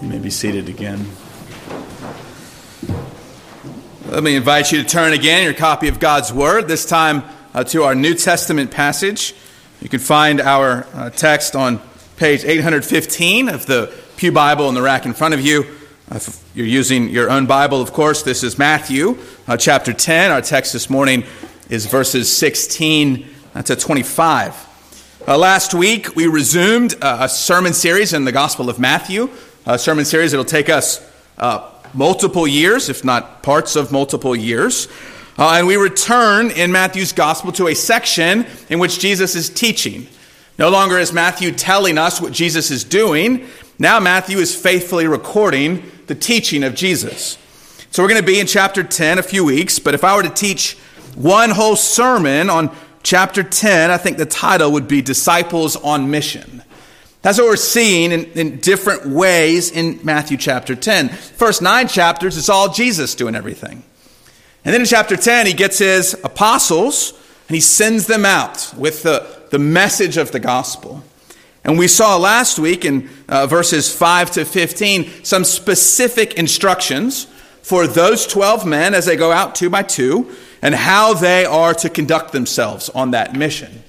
You may be seated again. Let me invite you to turn again your copy of God's Word, this time uh, to our New Testament passage. You can find our uh, text on page 815 of the Pew Bible in the rack in front of you. Uh, if you're using your own Bible, of course, this is Matthew uh, chapter 10. Our text this morning is verses 16 uh, to 25. Uh, last week, we resumed a sermon series in the Gospel of Matthew a sermon series. It'll take us uh, multiple years, if not parts of multiple years. Uh, and we return in Matthew's gospel to a section in which Jesus is teaching. No longer is Matthew telling us what Jesus is doing. Now Matthew is faithfully recording the teaching of Jesus. So we're going to be in chapter 10 a few weeks, but if I were to teach one whole sermon on chapter 10, I think the title would be Disciples on Mission. That's what we're seeing in, in, different ways in Matthew chapter 10. First nine chapters, it's all Jesus doing everything. And then in chapter 10, he gets his apostles and he sends them out with the, the message of the gospel. And we saw last week in uh, verses 5 to 15 some specific instructions for those 12 men as they go out two by two and how they are to conduct themselves on that mission.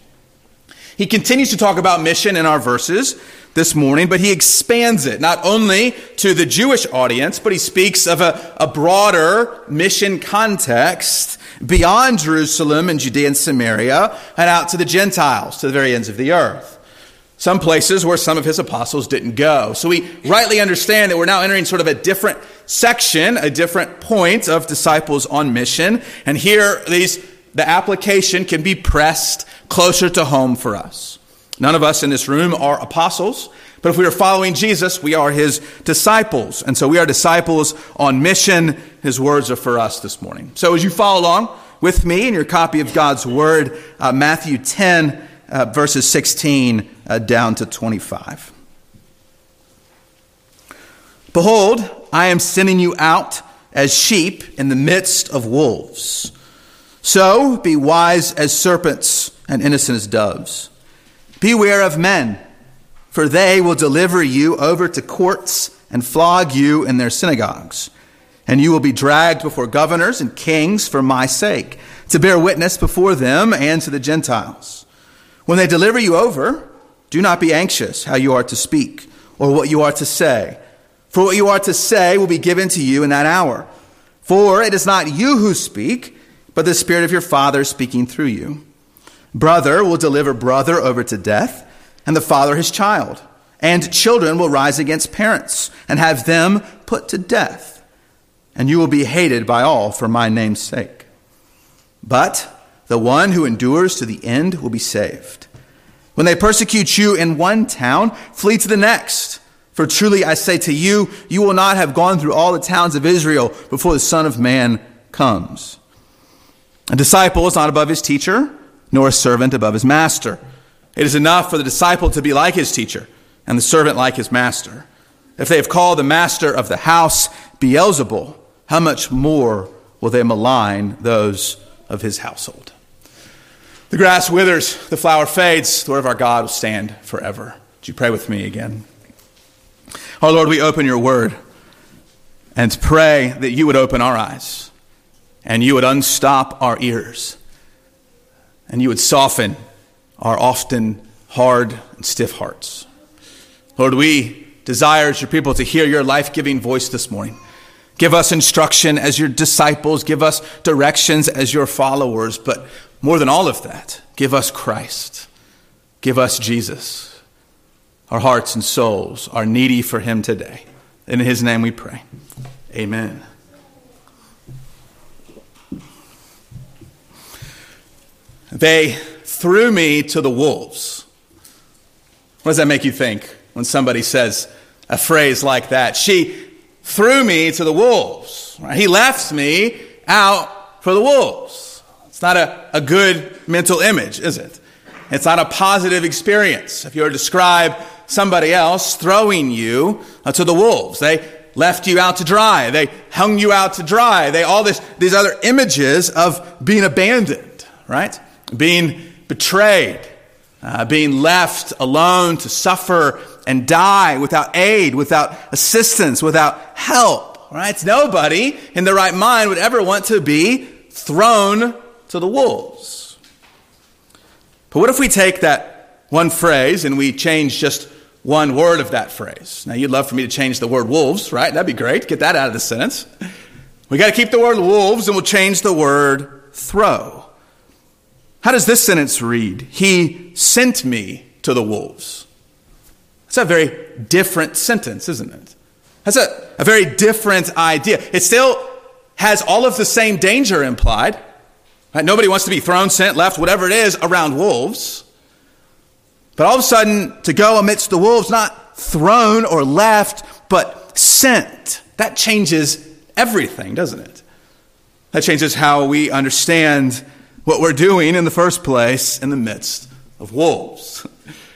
He continues to talk about mission in our verses this morning, but he expands it not only to the Jewish audience, but he speaks of a, a broader mission context beyond Jerusalem and Judea and Samaria and out to the Gentiles, to the very ends of the earth. Some places where some of his apostles didn't go. So we rightly understand that we're now entering sort of a different section, a different point of disciples on mission. And here, these the application can be pressed closer to home for us. None of us in this room are apostles, but if we are following Jesus, we are his disciples. And so we are disciples on mission. His words are for us this morning. So as you follow along with me in your copy of God's word, uh, Matthew 10, uh, verses 16 uh, down to 25. Behold, I am sending you out as sheep in the midst of wolves. So be wise as serpents and innocent as doves. Beware of men, for they will deliver you over to courts and flog you in their synagogues. And you will be dragged before governors and kings for my sake, to bear witness before them and to the Gentiles. When they deliver you over, do not be anxious how you are to speak or what you are to say. For what you are to say will be given to you in that hour. For it is not you who speak, but the Spirit of your Father speaking through you. Brother will deliver brother over to death, and the father his child. And children will rise against parents and have them put to death. And you will be hated by all for my name's sake. But the one who endures to the end will be saved. When they persecute you in one town, flee to the next. For truly I say to you, you will not have gone through all the towns of Israel before the Son of Man comes. A disciple is not above his teacher, nor a servant above his master. It is enough for the disciple to be like his teacher, and the servant like his master. If they have called the master of the house Beelzebul, how much more will they malign those of his household? The grass withers, the flower fades, the word of our God will stand forever. Would you pray with me again? Our Lord, we open your word and pray that you would open our eyes and you would unstop our ears, and you would soften our often hard and stiff hearts. Lord, we desire as your people to hear your life giving voice this morning. Give us instruction as your disciples, give us directions as your followers, but more than all of that, give us Christ. Give us Jesus. Our hearts and souls are needy for him today. In his name we pray. Amen. They threw me to the wolves. What does that make you think when somebody says a phrase like that? She threw me to the wolves. Right? He left me out for the wolves. It's not a, a good mental image, is it? It's not a positive experience. If you were to describe somebody else throwing you uh, to the wolves, they left you out to dry. They hung you out to dry. They all this, these other images of being abandoned, right? Being betrayed, uh, being left alone to suffer and die without aid, without assistance, without help. Right? Nobody in the right mind would ever want to be thrown to the wolves. But what if we take that one phrase and we change just one word of that phrase? Now, you'd love for me to change the word wolves, right? That'd be great. Get that out of the sentence. We got to keep the word wolves and we'll change the word throw. How does this sentence read? He sent me to the wolves. That's a very different sentence, isn't it? That's a, a very different idea. It still has all of the same danger implied. Right? Nobody wants to be thrown, sent, left, whatever it is, around wolves. But all of a sudden, to go amidst the wolves, not thrown or left, but sent, that changes everything, doesn't it? That changes how we understand what we're doing in the first place in the midst of wolves.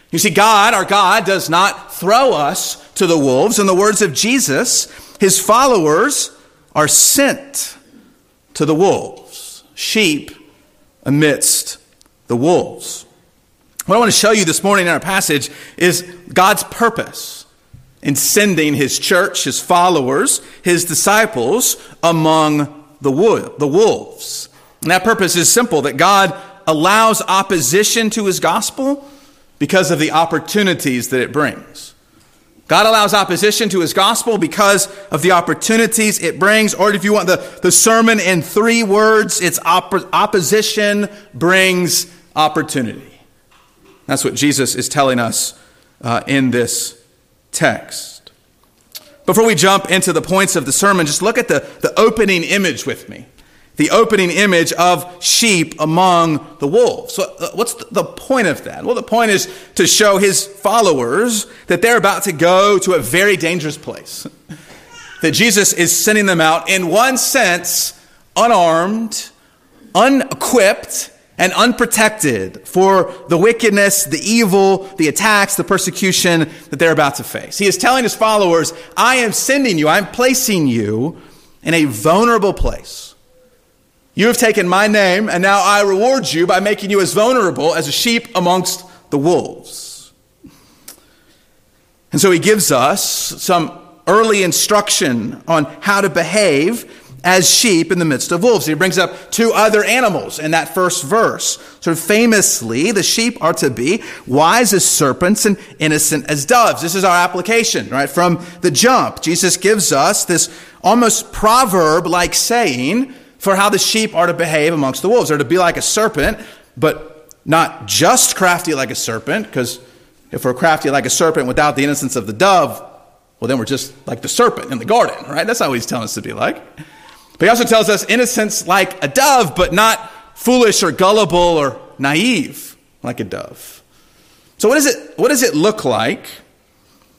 You see, God, our God, does not throw us to the wolves. In the words of Jesus, his followers are sent to the wolves, sheep amidst the wolves. What I want to show you this morning in our passage is God's purpose in sending his church, his followers, his disciples among the, the wolves. And that purpose is simple that God allows opposition to his gospel because of the opportunities that it brings. God allows opposition to his gospel because of the opportunities it brings. Or if you want the, the sermon in three words, it's op- opposition brings opportunity. That's what Jesus is telling us uh, in this text. Before we jump into the points of the sermon, just look at the, the opening image with me the opening image of sheep among the wolves. So, uh, what's the point of that? Well, the point is to show his followers that they're about to go to a very dangerous place. that Jesus is sending them out, in one sense, unarmed, unequipped, and unprotected for the wickedness, the evil, the attacks, the persecution that they're about to face. He is telling his followers, I am sending you, I'm placing you in a vulnerable place you have taken my name, and now I reward you by making you as vulnerable as a sheep amongst the wolves. And so he gives us some early instruction on how to behave as sheep in the midst of wolves. He brings up two other animals in that first verse. Sort of famously, the sheep are to be wise as serpents and innocent as doves. This is our application, right? From the jump, Jesus gives us this almost proverb like saying, for how the sheep are to behave amongst the wolves. They're to be like a serpent, but not just crafty like a serpent, because if we're crafty like a serpent without the innocence of the dove, well, then we're just like the serpent in the garden, right? That's not what he's telling us to be like. But he also tells us innocence like a dove, but not foolish or gullible or naive like a dove. So, what, is it, what does it look like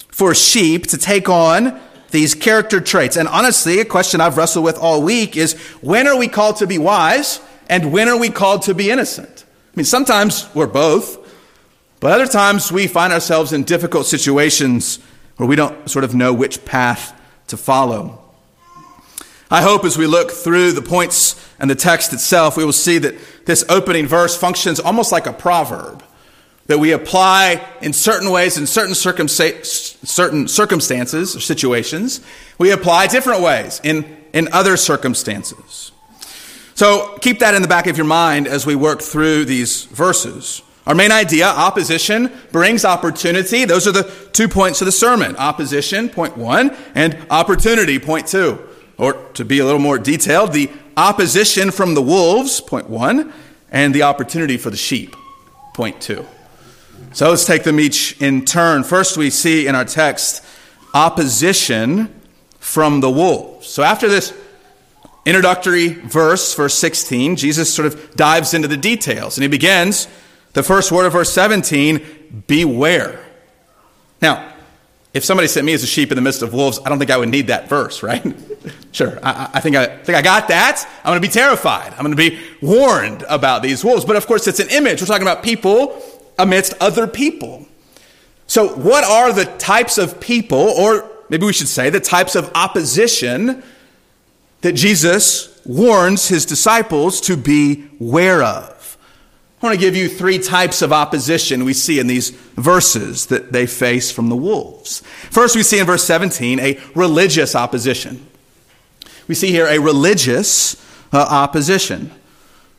for sheep to take on these character traits. And honestly, a question I've wrestled with all week is when are we called to be wise and when are we called to be innocent? I mean, sometimes we're both, but other times we find ourselves in difficult situations where we don't sort of know which path to follow. I hope as we look through the points and the text itself, we will see that this opening verse functions almost like a proverb that we apply in certain ways in certain, certain circumstances or situations. We apply different ways in, in other circumstances. So keep that in the back of your mind as we work through these verses. Our main idea, opposition brings opportunity. Those are the two points of the sermon. Opposition, point one, and opportunity, point two. Or to be a little more detailed, the opposition from the wolves, point one, and the opportunity for the sheep, point two. So let's take them each in turn. First, we see in our text opposition from the wolves. So after this introductory verse, verse 16, Jesus sort of dives into the details. And he begins the first word of verse 17 beware. Now, if somebody sent me as a sheep in the midst of wolves, I don't think I would need that verse, right? sure, I, I, think I think I got that. I'm going to be terrified. I'm going to be warned about these wolves. But of course, it's an image. We're talking about people amidst other people. So, what are the types of people, or maybe we should say the types of opposition that Jesus warns his disciples to be aware of? I want to give you three types of opposition we see in these verses that they face from the wolves. First, we see in verse 17 a religious opposition. We see here a religious uh, opposition.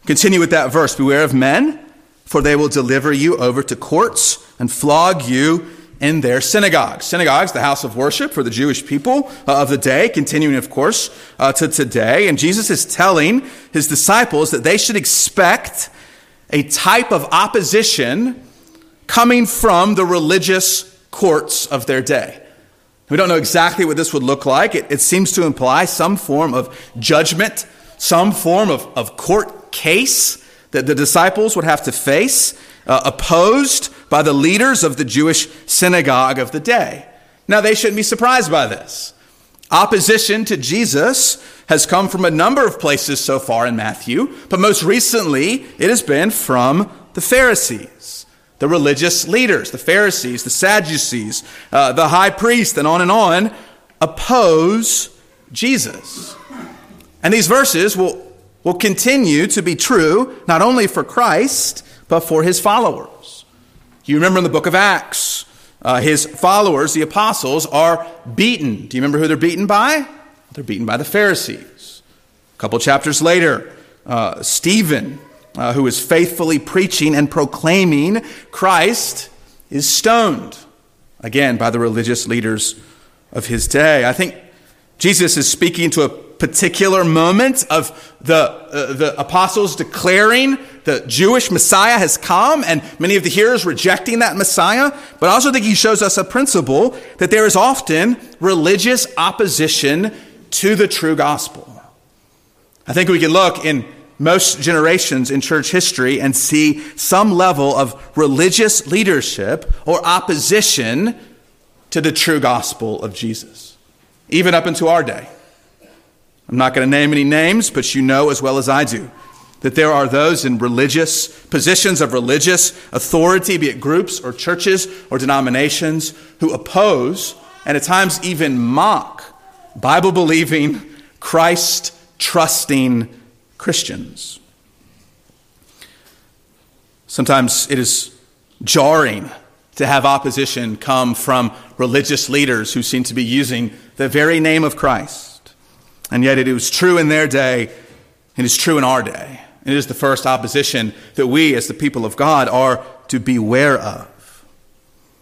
Continue with that verse Beware of men, for they will deliver you over to courts and flog you in their synagogues. Synagogues, the house of worship for the Jewish people uh, of the day, continuing, of course, uh, to today. And Jesus is telling his disciples that they should expect a type of opposition coming from the religious courts of their day. We don't know exactly what this would look like. It, it seems to imply some form of judgment, some form of, of court case that the disciples would have to face, uh, opposed by the leaders of the Jewish synagogue of the day. Now, they shouldn't be surprised by this. Opposition to Jesus has come from a number of places so far in Matthew, but most recently it has been from the Pharisees, the religious leaders, the Pharisees, the Sadducees, uh, the high priest, and on and on oppose Jesus. And these verses will, will continue to be true not only for Christ, but for his followers. You remember in the book of Acts, uh, his followers, the apostles, are beaten. Do you remember who they're beaten by? They're beaten by the Pharisees. A couple chapters later, uh, Stephen, uh, who is faithfully preaching and proclaiming Christ, is stoned, again, by the religious leaders of his day. I think Jesus is speaking to a particular moment of the, uh, the apostles declaring the Jewish Messiah has come and many of the hearers rejecting that Messiah. But I also think he shows us a principle that there is often religious opposition to the true gospel. I think we can look in most generations in church history and see some level of religious leadership or opposition to the true gospel of Jesus, even up into our day. I'm not going to name any names, but you know as well as I do that there are those in religious positions of religious authority, be it groups or churches or denominations, who oppose and at times even mock Bible believing, Christ trusting Christians. Sometimes it is jarring to have opposition come from religious leaders who seem to be using the very name of Christ. And yet it was true in their day, it is true in our day. It is the first opposition that we, as the people of God, are to beware of.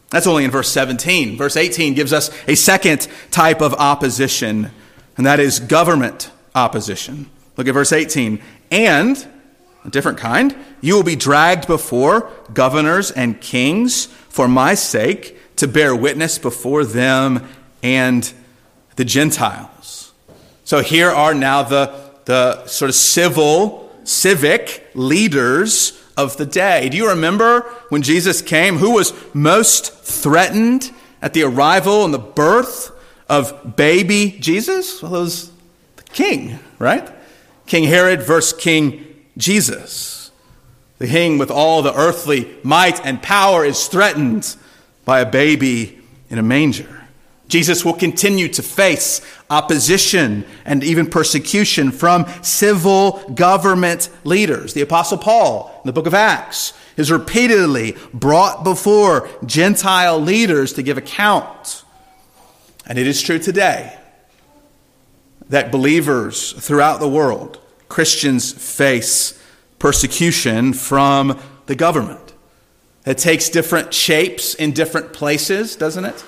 That's only in verse 17. Verse 18 gives us a second type of opposition, and that is government opposition. Look at verse 18. And, a different kind, you will be dragged before governors and kings for my sake to bear witness before them and the Gentiles. So here are now the, the sort of civil, civic leaders of the day. Do you remember when Jesus came? Who was most threatened at the arrival and the birth of baby Jesus? Well, it was the king, right? King Herod versus King Jesus. The king with all the earthly might and power is threatened by a baby in a manger. Jesus will continue to face opposition and even persecution from civil government leaders. The Apostle Paul, in the book of Acts, is repeatedly brought before Gentile leaders to give account. And it is true today that believers throughout the world, Christians, face persecution from the government. It takes different shapes in different places, doesn't it?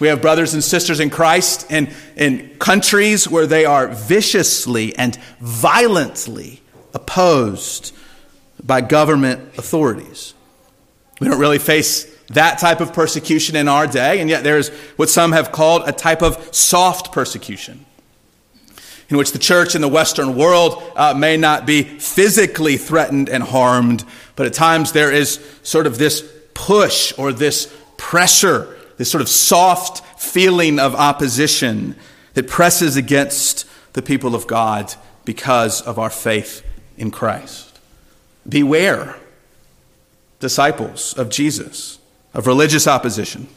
We have brothers and sisters in Christ in, in countries where they are viciously and violently opposed by government authorities. We don't really face that type of persecution in our day, and yet there's what some have called a type of soft persecution, in which the church in the Western world uh, may not be physically threatened and harmed, but at times there is sort of this push or this pressure this sort of soft feeling of opposition that presses against the people of God because of our faith in Christ. Beware, disciples of Jesus, of religious opposition,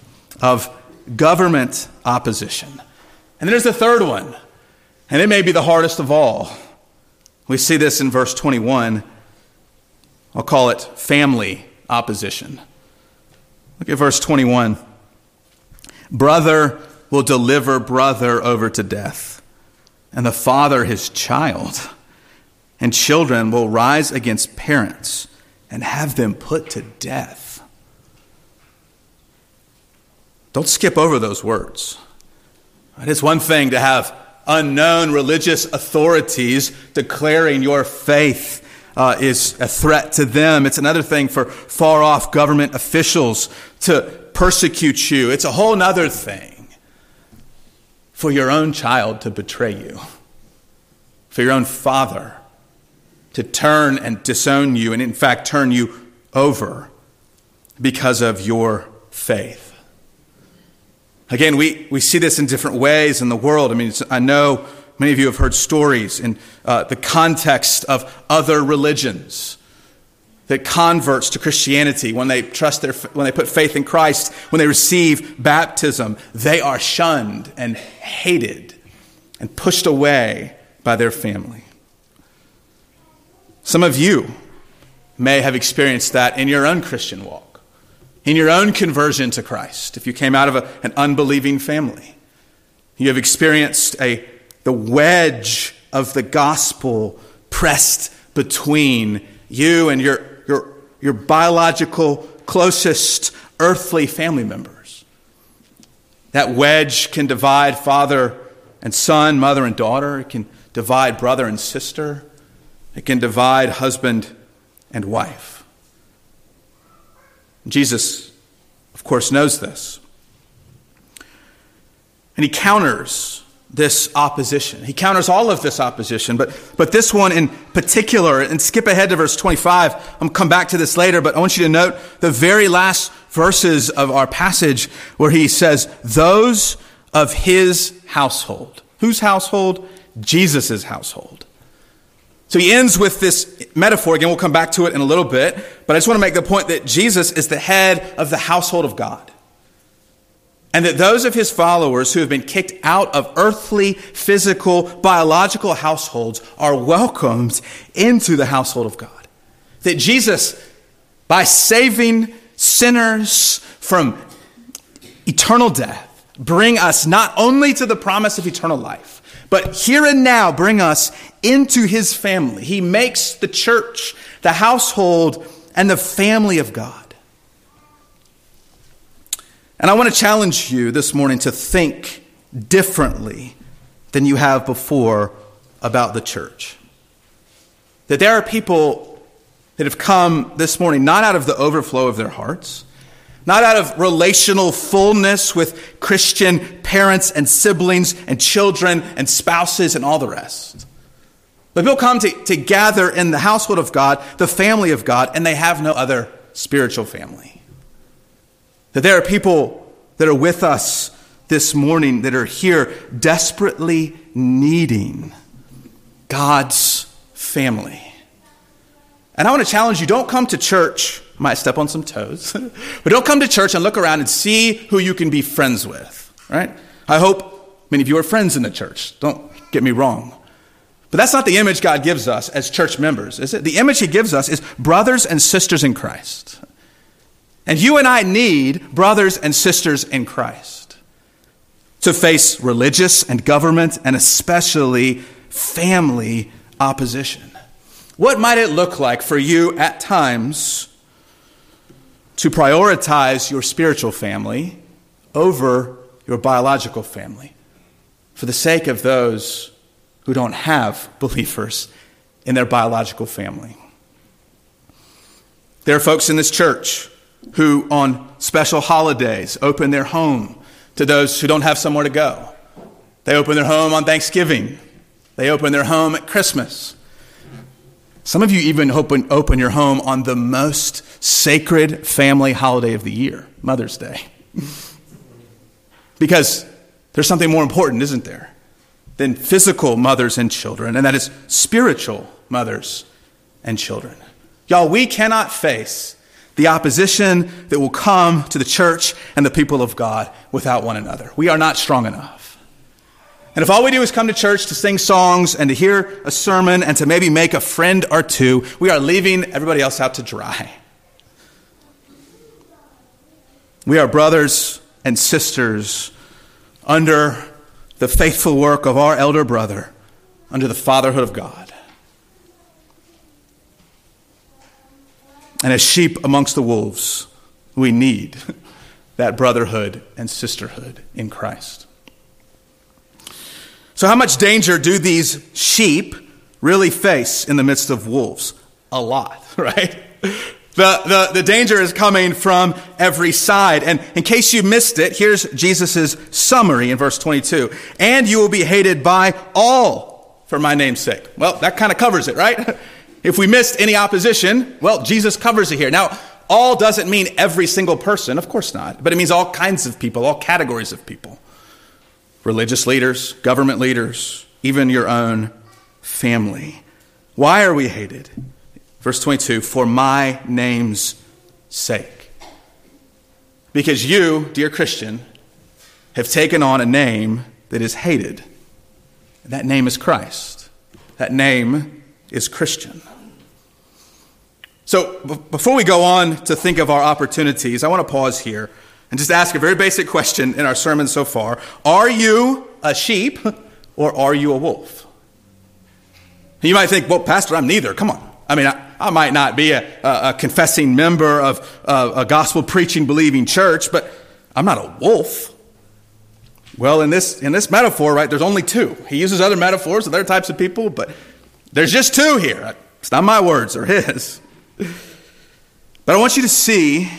of government opposition. And there's the third one, and it may be the hardest of all. We see this in verse 21. I'll call it family opposition. Look at verse 21. Brother will deliver brother over to death, and the father his child. And children will rise against parents and have them put to death. Don't skip over those words. It is one thing to have unknown religious authorities declaring your faith uh, is a threat to them. It's another thing for far off government officials to persecute you. It's a whole other thing for your own child to betray you, for your own father to turn and disown you, and in fact, turn you over because of your faith. Again, we, we see this in different ways in the world. I mean, I know many of you have heard stories in uh, the context of other religions that converts to Christianity, when they trust their, when they put faith in Christ, when they receive baptism, they are shunned and hated and pushed away by their family. Some of you may have experienced that in your own Christian walk in your own conversion to Christ, if you came out of a, an unbelieving family, you have experienced a, the wedge of the gospel pressed between you and your, your, your biological, closest earthly family members. That wedge can divide father and son, mother and daughter. It can divide brother and sister. It can divide husband and wife. Jesus, of course, knows this. And he counters this opposition. He counters all of this opposition, but, but this one in particular, and skip ahead to verse 25. I'm going to come back to this later, but I want you to note the very last verses of our passage where he says, Those of his household. Whose household? Jesus' household. So he ends with this metaphor. Again, we'll come back to it in a little bit. But I just want to make the point that Jesus is the head of the household of God. And that those of his followers who have been kicked out of earthly, physical, biological households are welcomed into the household of God. That Jesus, by saving sinners from eternal death, bring us not only to the promise of eternal life, but here and now bring us into his family. He makes the church, the household, and the family of God. And I want to challenge you this morning to think differently than you have before about the church. That there are people that have come this morning not out of the overflow of their hearts, not out of relational fullness with Christian parents and siblings and children and spouses and all the rest. But people come to, to gather in the household of God, the family of God, and they have no other spiritual family. That there are people that are with us this morning that are here desperately needing God's family. And I want to challenge you don't come to church might step on some toes. but don't come to church and look around and see who you can be friends with, right? I hope many of you are friends in the church. Don't get me wrong. But that's not the image God gives us as church members, is it? The image He gives us is brothers and sisters in Christ. And you and I need brothers and sisters in Christ to face religious and government and especially family opposition. What might it look like for you at times to prioritize your spiritual family over your biological family for the sake of those who don't have believers in their biological family. There are folks in this church who, on special holidays, open their home to those who don't have somewhere to go. They open their home on Thanksgiving, they open their home at Christmas. Some of you even open, open your home on the most sacred family holiday of the year, Mother's Day. because there's something more important, isn't there, than physical mothers and children, and that is spiritual mothers and children. Y'all, we cannot face the opposition that will come to the church and the people of God without one another. We are not strong enough. And if all we do is come to church to sing songs and to hear a sermon and to maybe make a friend or two, we are leaving everybody else out to dry. We are brothers and sisters under the faithful work of our elder brother, under the fatherhood of God. And as sheep amongst the wolves, we need that brotherhood and sisterhood in Christ. So, how much danger do these sheep really face in the midst of wolves? A lot, right? The, the, the danger is coming from every side. And in case you missed it, here's Jesus' summary in verse 22. And you will be hated by all for my name's sake. Well, that kind of covers it, right? If we missed any opposition, well, Jesus covers it here. Now, all doesn't mean every single person, of course not, but it means all kinds of people, all categories of people religious leaders, government leaders, even your own family. Why are we hated? Verse 22 For my name's sake. Because you, dear Christian, have taken on a name that is hated. And that name is Christ. That name is Christian. So, b- before we go on to think of our opportunities, I want to pause here and just ask a very basic question in our sermon so far Are you a sheep or are you a wolf? You might think, well, Pastor, I'm neither. Come on. I mean, I, I might not be a, a, a confessing member of uh, a gospel preaching, believing church, but I'm not a wolf. Well, in this, in this metaphor, right, there's only two. He uses other metaphors other types of people, but there's just two here. It's not my words, or his. But I want you to see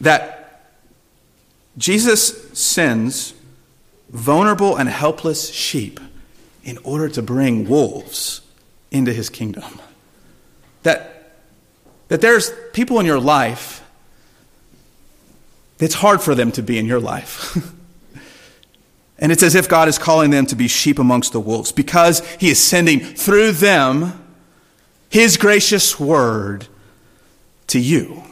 that Jesus sends vulnerable and helpless sheep in order to bring wolves into his kingdom. That, that there's people in your life it's hard for them to be in your life. and it's as if God is calling them to be sheep amongst the wolves because he is sending through them his gracious word to you.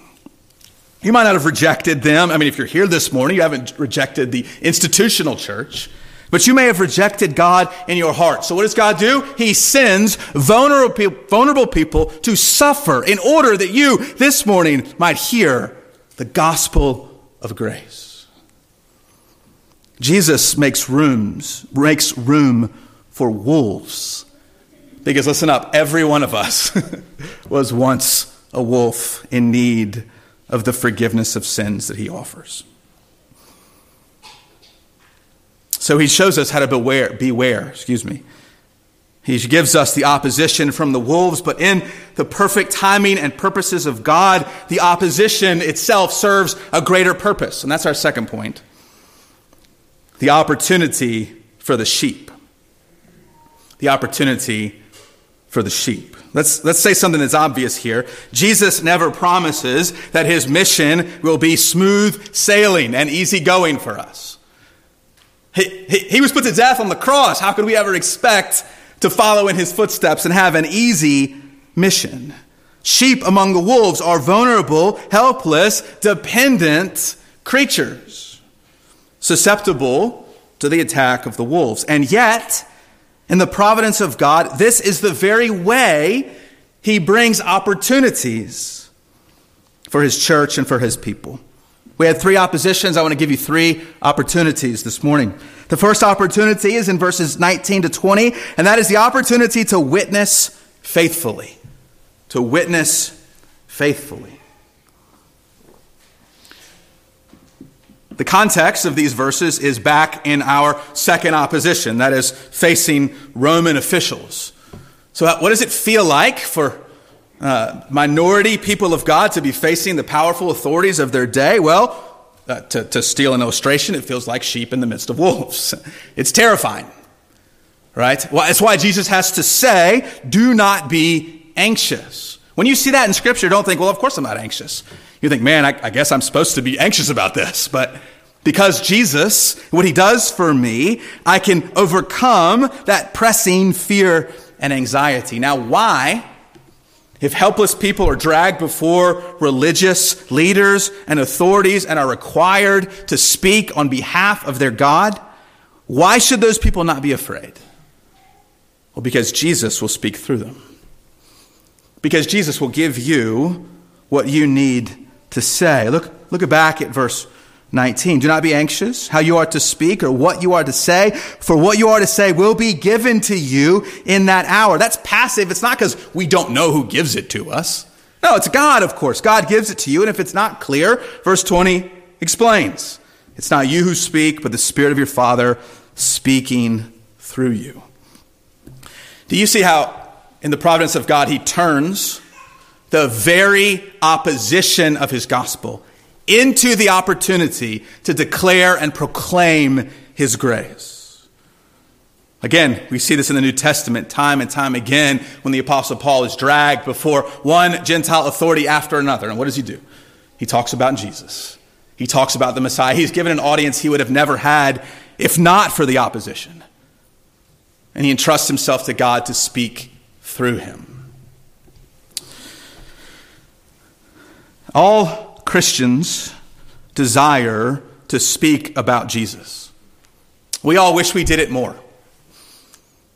You might not have rejected them. I mean, if you're here this morning, you haven't rejected the institutional church. But you may have rejected God in your heart. So what does God do? He sends vulnerable, vulnerable people to suffer in order that you this morning might hear the gospel of grace. Jesus makes rooms, makes room for wolves. Because listen up, every one of us was once a wolf in need of the forgiveness of sins that he offers. So he shows us how to beware, beware, excuse me. He gives us the opposition from the wolves, but in the perfect timing and purposes of God, the opposition itself serves a greater purpose. And that's our second point the opportunity for the sheep. The opportunity for the sheep. Let's, let's say something that's obvious here. Jesus never promises that his mission will be smooth sailing and easy going for us. He, he, he was put to death on the cross. How could we ever expect to follow in his footsteps and have an easy mission? Sheep among the wolves are vulnerable, helpless, dependent creatures, susceptible to the attack of the wolves. And yet, in the providence of God, this is the very way he brings opportunities for his church and for his people. We had three oppositions. I want to give you three opportunities this morning. The first opportunity is in verses 19 to 20, and that is the opportunity to witness faithfully. To witness faithfully. The context of these verses is back in our second opposition, that is, facing Roman officials. So, what does it feel like for uh, minority people of God to be facing the powerful authorities of their day? Well, uh, to, to steal an illustration, it feels like sheep in the midst of wolves. It's terrifying, right? Well, that's why Jesus has to say, do not be anxious. When you see that in Scripture, don't think, well, of course I'm not anxious. You think, man, I, I guess I'm supposed to be anxious about this. But because Jesus, what he does for me, I can overcome that pressing fear and anxiety. Now, why? If helpless people are dragged before religious leaders and authorities and are required to speak on behalf of their God, Why should those people not be afraid? Well, because Jesus will speak through them. Because Jesus will give you what you need to say. Look, look back at verse 19. Do not be anxious how you are to speak or what you are to say, for what you are to say will be given to you in that hour. That's passive. It's not because we don't know who gives it to us. No, it's God, of course. God gives it to you. And if it's not clear, verse 20 explains it's not you who speak, but the Spirit of your Father speaking through you. Do you see how, in the providence of God, He turns the very opposition of His gospel into the opportunity to declare and proclaim His grace? Again, we see this in the New Testament time and time again when the Apostle Paul is dragged before one Gentile authority after another. And what does he do? He talks about Jesus. He talks about the Messiah. He's given an audience he would have never had if not for the opposition and he entrusts himself to God to speak through him. All Christians desire to speak about Jesus. We all wish we did it more.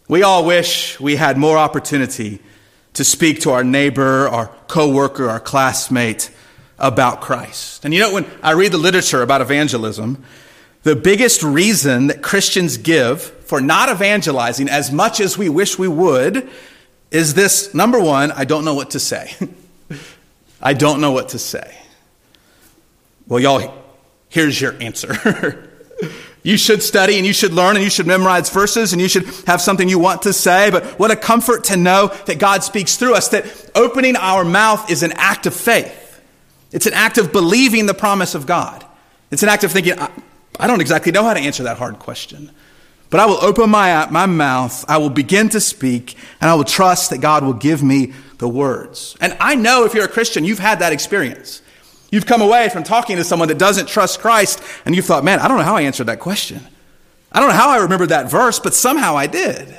We all wish we had more opportunity to speak to our neighbor, our coworker, our classmate about Christ. And you know, when I read the literature about evangelism, the biggest reason that Christians give for not evangelizing as much as we wish we would is this number one, I don't know what to say. I don't know what to say. Well, y'all, here's your answer. you should study and you should learn and you should memorize verses and you should have something you want to say. But what a comfort to know that God speaks through us, that opening our mouth is an act of faith. It's an act of believing the promise of God. It's an act of thinking, I don't exactly know how to answer that hard question. But I will open my, my mouth, I will begin to speak, and I will trust that God will give me the words. And I know if you're a Christian, you've had that experience. You've come away from talking to someone that doesn't trust Christ, and you've thought, man, I don't know how I answered that question. I don't know how I remembered that verse, but somehow I did.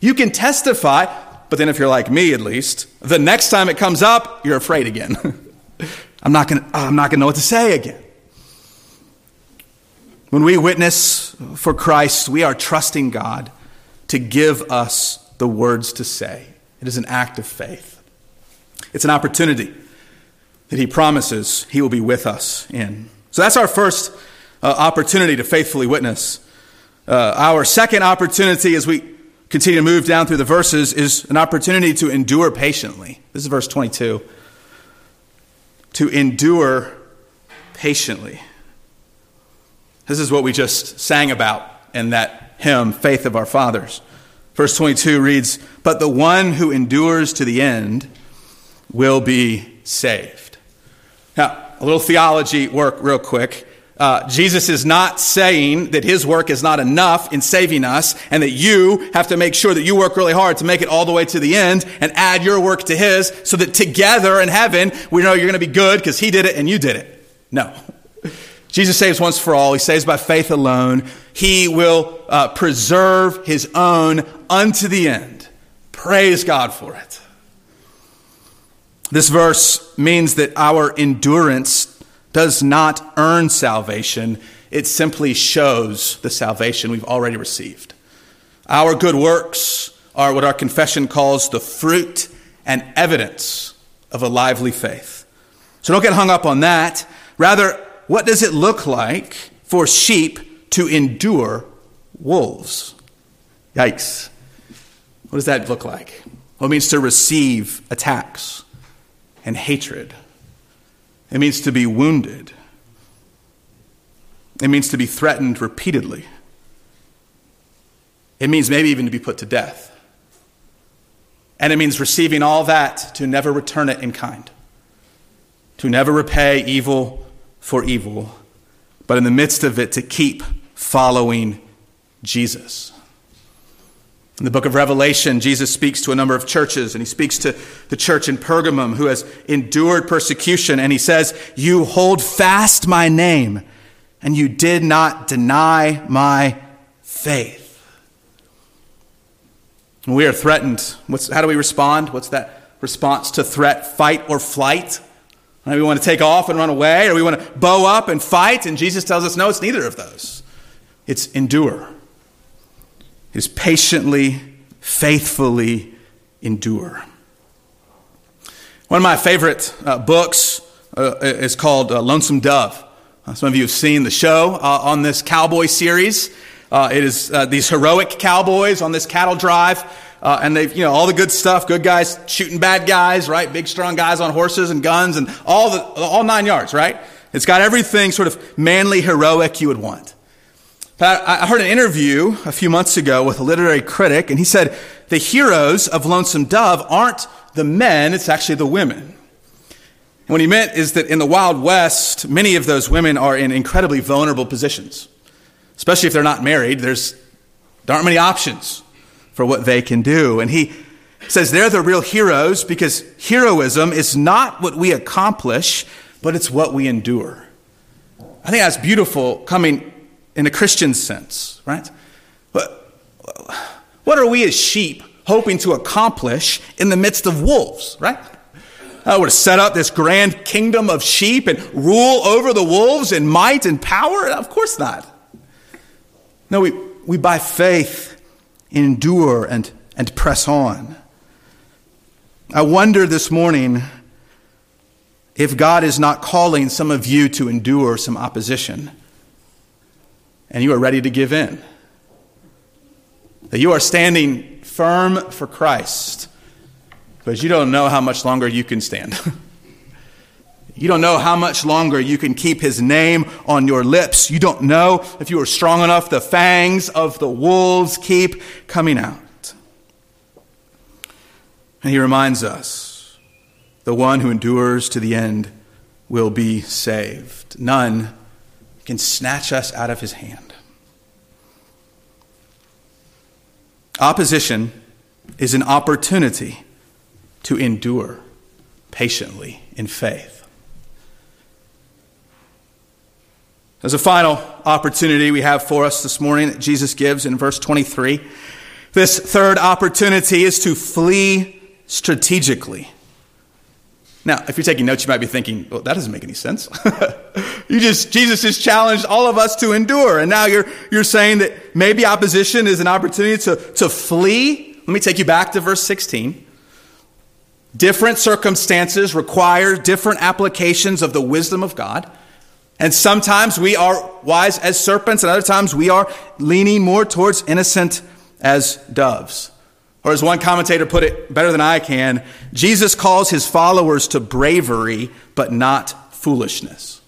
You can testify, but then if you're like me at least, the next time it comes up, you're afraid again. I'm not gonna, I'm not gonna know what to say again. When we witness for Christ, we are trusting God to give us the words to say. It is an act of faith. It's an opportunity that He promises He will be with us in. So that's our first uh, opportunity to faithfully witness. Uh, our second opportunity as we continue to move down through the verses is an opportunity to endure patiently. This is verse 22. To endure patiently. This is what we just sang about in that hymn, Faith of Our Fathers. Verse 22 reads, But the one who endures to the end will be saved. Now, a little theology work, real quick. Uh, Jesus is not saying that his work is not enough in saving us and that you have to make sure that you work really hard to make it all the way to the end and add your work to his so that together in heaven we know you're going to be good because he did it and you did it. No. Jesus saves once for all. He saves by faith alone. He will uh, preserve his own unto the end. Praise God for it. This verse means that our endurance does not earn salvation, it simply shows the salvation we've already received. Our good works are what our confession calls the fruit and evidence of a lively faith. So don't get hung up on that. Rather, what does it look like for sheep to endure wolves? Yikes. What does that look like? Well, it means to receive attacks and hatred. It means to be wounded. It means to be threatened repeatedly. It means maybe even to be put to death. And it means receiving all that to never return it in kind, to never repay evil for evil, but in the midst of it, to keep following Jesus. In the book of Revelation, Jesus speaks to a number of churches, and he speaks to the church in Pergamum who has endured persecution, and he says, You hold fast my name, and you did not deny my faith. We are threatened, what's, how do we respond? What's that response to threat? Fight or flight? We want to take off and run away, or we want to bow up and fight. And Jesus tells us, no, it's neither of those. It's endure. is patiently, faithfully endure. One of my favorite uh, books uh, is called uh, Lonesome Dove. Uh, some of you have seen the show uh, on this cowboy series. Uh, it is these heroic cowboys on this cattle drive. Uh, and they've, you know, all the good stuff, good guys shooting bad guys, right? Big, strong guys on horses and guns and all the, all nine yards, right? It's got everything sort of manly, heroic you would want. But I heard an interview a few months ago with a literary critic, and he said the heroes of Lonesome Dove aren't the men, it's actually the women. What he meant is that in the Wild West, many of those women are in incredibly vulnerable positions. Especially if they're not married, there's, there aren't many options for what they can do. And he says they're the real heroes because heroism is not what we accomplish, but it's what we endure. I think that's beautiful coming in a Christian sense, right? But what are we as sheep hoping to accomplish in the midst of wolves, right? We're to set up this grand kingdom of sheep and rule over the wolves in might and power? Of course not. No, we, we by faith endure and, and press on. I wonder this morning if God is not calling some of you to endure some opposition and you are ready to give in. That you are standing firm for Christ, but you don't know how much longer you can stand. you don't know how much longer you can keep his name on your lips. You don't know if you are strong enough, the fangs of the wolves keep coming out. And he reminds us the one who endures to the end will be saved. None can snatch us out of his hand. Opposition is an opportunity to endure patiently in faith. As a final opportunity we have for us this morning that Jesus gives in verse 23, this third opportunity is to flee strategically. Now, if you're taking notes, you might be thinking, well, that doesn't make any sense. you just, Jesus just challenged all of us to endure. And now you're, you're saying that maybe opposition is an opportunity to, to flee. Let me take you back to verse 16. Different circumstances require different applications of the wisdom of God. And sometimes we are wise as serpents, and other times we are leaning more towards innocent as doves. Or as one commentator put it better than I can, Jesus calls his followers to bravery, but not foolishness.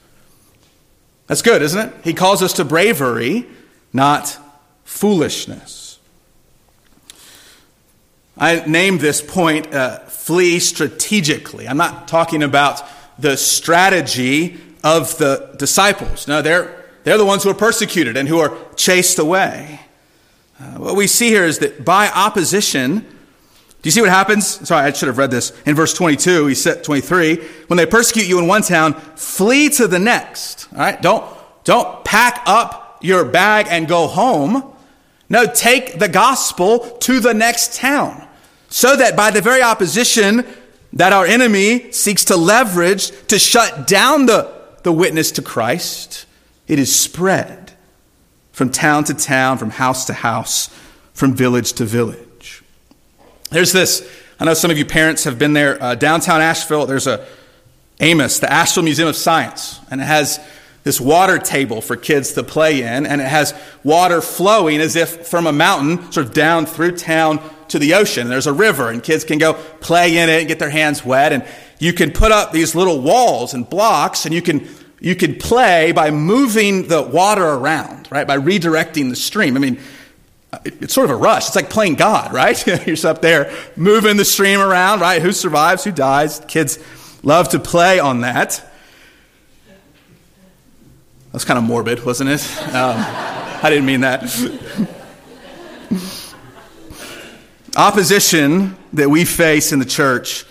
That's good, isn't it? He calls us to bravery, not foolishness. I named this point uh, flee strategically. I'm not talking about the strategy of the disciples. No, they're, they're the ones who are persecuted and who are chased away. Uh, what we see here is that by opposition, do you see what happens? Sorry, I should have read this. In verse 22, he said 23, when they persecute you in one town, flee to the next. All right? Don't, don't pack up your bag and go home. No, take the gospel to the next town. So that by the very opposition that our enemy seeks to leverage to shut down the, the witness to Christ, it is spread from town to town, from house to house, from village to village. There's this, I know some of you parents have been there, uh, downtown Asheville, there's a Amos, the Asheville Museum of Science, and it has this water table for kids to play in, and it has water flowing as if from a mountain, sort of down through town to the ocean. There's a river, and kids can go play in it and get their hands wet, and you can put up these little walls and blocks, and you can you could play by moving the water around, right? By redirecting the stream. I mean, it's sort of a rush. It's like playing God, right? You're just up there moving the stream around, right? Who survives, who dies. Kids love to play on that. That's kind of morbid, wasn't it? Um, I didn't mean that. Opposition that we face in the church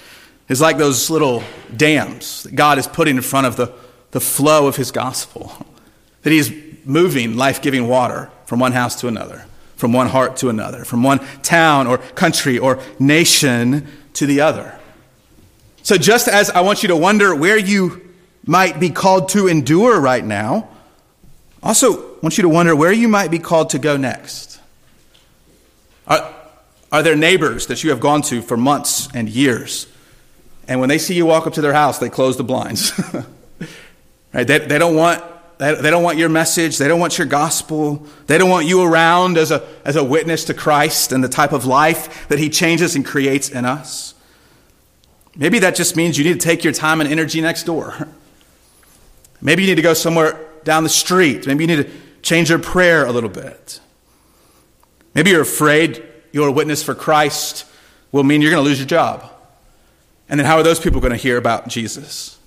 is like those little dams that God is putting in front of the the flow of his gospel. That he's moving life giving water from one house to another, from one heart to another, from one town or country or nation to the other. So, just as I want you to wonder where you might be called to endure right now, also want you to wonder where you might be called to go next. Are, are there neighbors that you have gone to for months and years? And when they see you walk up to their house, they close the blinds. right? They, they, don't want, they, they don't want your message. They don't want your gospel. They don't want you around as a, as a witness to Christ and the type of life that He changes and creates in us. Maybe that just means you need to take your time and energy next door. Maybe you need to go somewhere down the street. Maybe you need to change your prayer a little bit. Maybe you're afraid your witness for Christ will mean you're going to lose your job. And then how are those people going to hear about Jesus?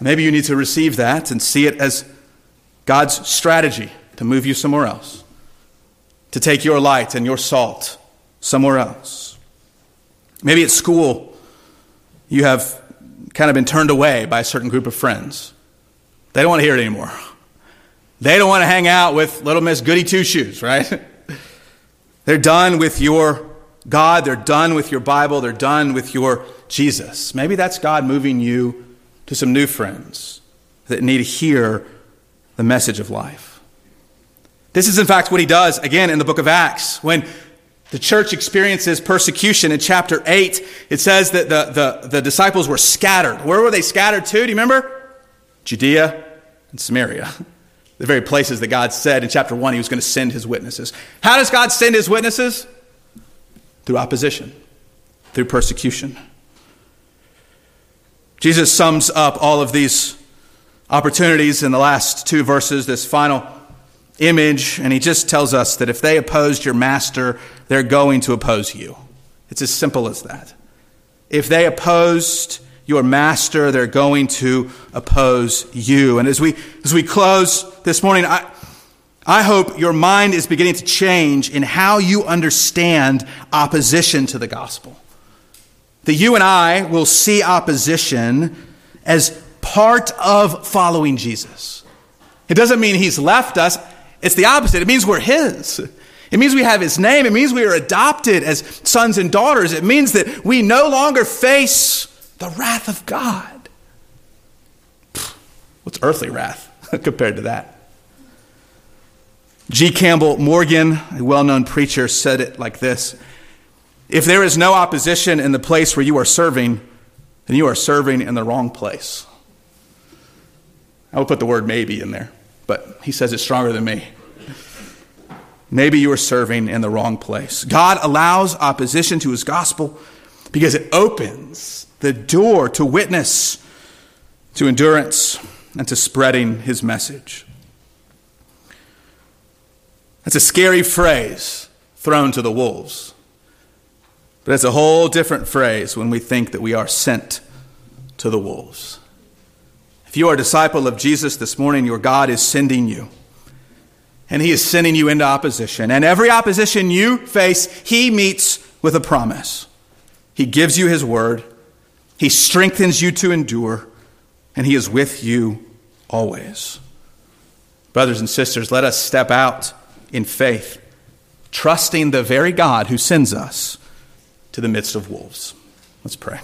Maybe you need to receive that and see it as God's strategy to move you somewhere else, to take your light and your salt somewhere else. Maybe at school, you have kind of been turned away by a certain group of friends. They don't want to hear it anymore. They don't want to hang out with little Miss Goody Two Shoes, right? They're done with your God. They're done with your Bible. They're done with your Jesus. Maybe that's God moving you to some new friends that need to hear the message of life. This is, in fact, what he does again in the book of Acts. When the church experiences persecution in chapter 8, it says that the, the, the disciples were scattered. Where were they scattered to? Do you remember? Judea and Samaria. The very places that God said in chapter 1 he was going to send his witnesses. How does God send his witnesses? Through opposition, through persecution. Jesus sums up all of these opportunities in the last two verses, this final image, and he just tells us that if they opposed your master, they're going to oppose you. It's as simple as that. If they opposed your master, they're going to oppose you. And as we as we close this morning, I I hope your mind is beginning to change in how you understand opposition to the gospel that you and I will see opposition as part of following Jesus. It doesn't mean he's left us, it's the opposite. It means we're his. It means we have his name. It means we are adopted as sons and daughters. It means that we no longer face the wrath of God. What's earthly wrath compared to that? G. Campbell Morgan, a well known preacher, said it like this if there is no opposition in the place where you are serving, then you are serving in the wrong place. I will put the word maybe in there, but he says it's stronger than me. Maybe you are serving in the wrong place. God allows opposition to his gospel because it opens the door to witness, to endurance, and to spreading his message. That's a scary phrase thrown to the wolves. But it's a whole different phrase when we think that we are sent to the wolves. If you are a disciple of Jesus this morning, your God is sending you. And he is sending you into opposition. And every opposition you face, he meets with a promise. He gives you his word, he strengthens you to endure, and he is with you always. Brothers and sisters, let us step out in faith, trusting the very God who sends us to the midst of wolves. Let's pray.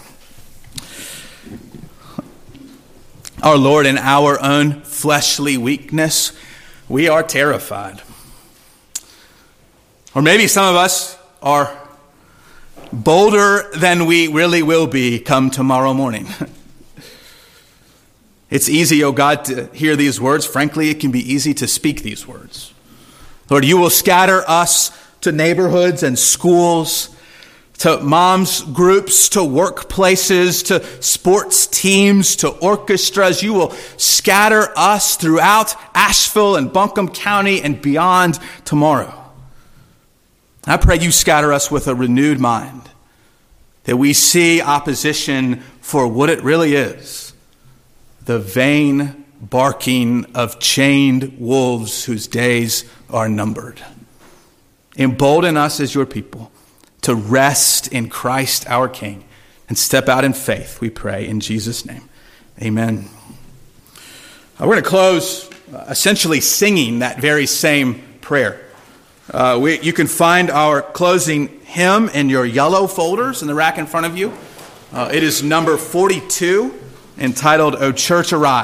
Our Lord, in our own fleshly weakness, we are terrified. Or maybe some of us are bolder than we really will be come tomorrow morning. it's easy, oh God, to hear these words. Frankly, it can be easy to speak these words. Lord, you will scatter us to neighborhoods and schools to moms groups, to workplaces, to sports teams, to orchestras. You will scatter us throughout Asheville and Buncombe County and beyond tomorrow. I pray you scatter us with a renewed mind, that we see opposition for what it really is the vain barking of chained wolves whose days are numbered. Embolden us as your people to rest in Christ our King and step out in faith, we pray in Jesus' name. Amen. Uh, we're going to close uh, essentially singing that very same prayer. Uh, we, you can find our closing hymn in your yellow folders in the rack in front of you. Uh, it is number 42, entitled O Church Arise.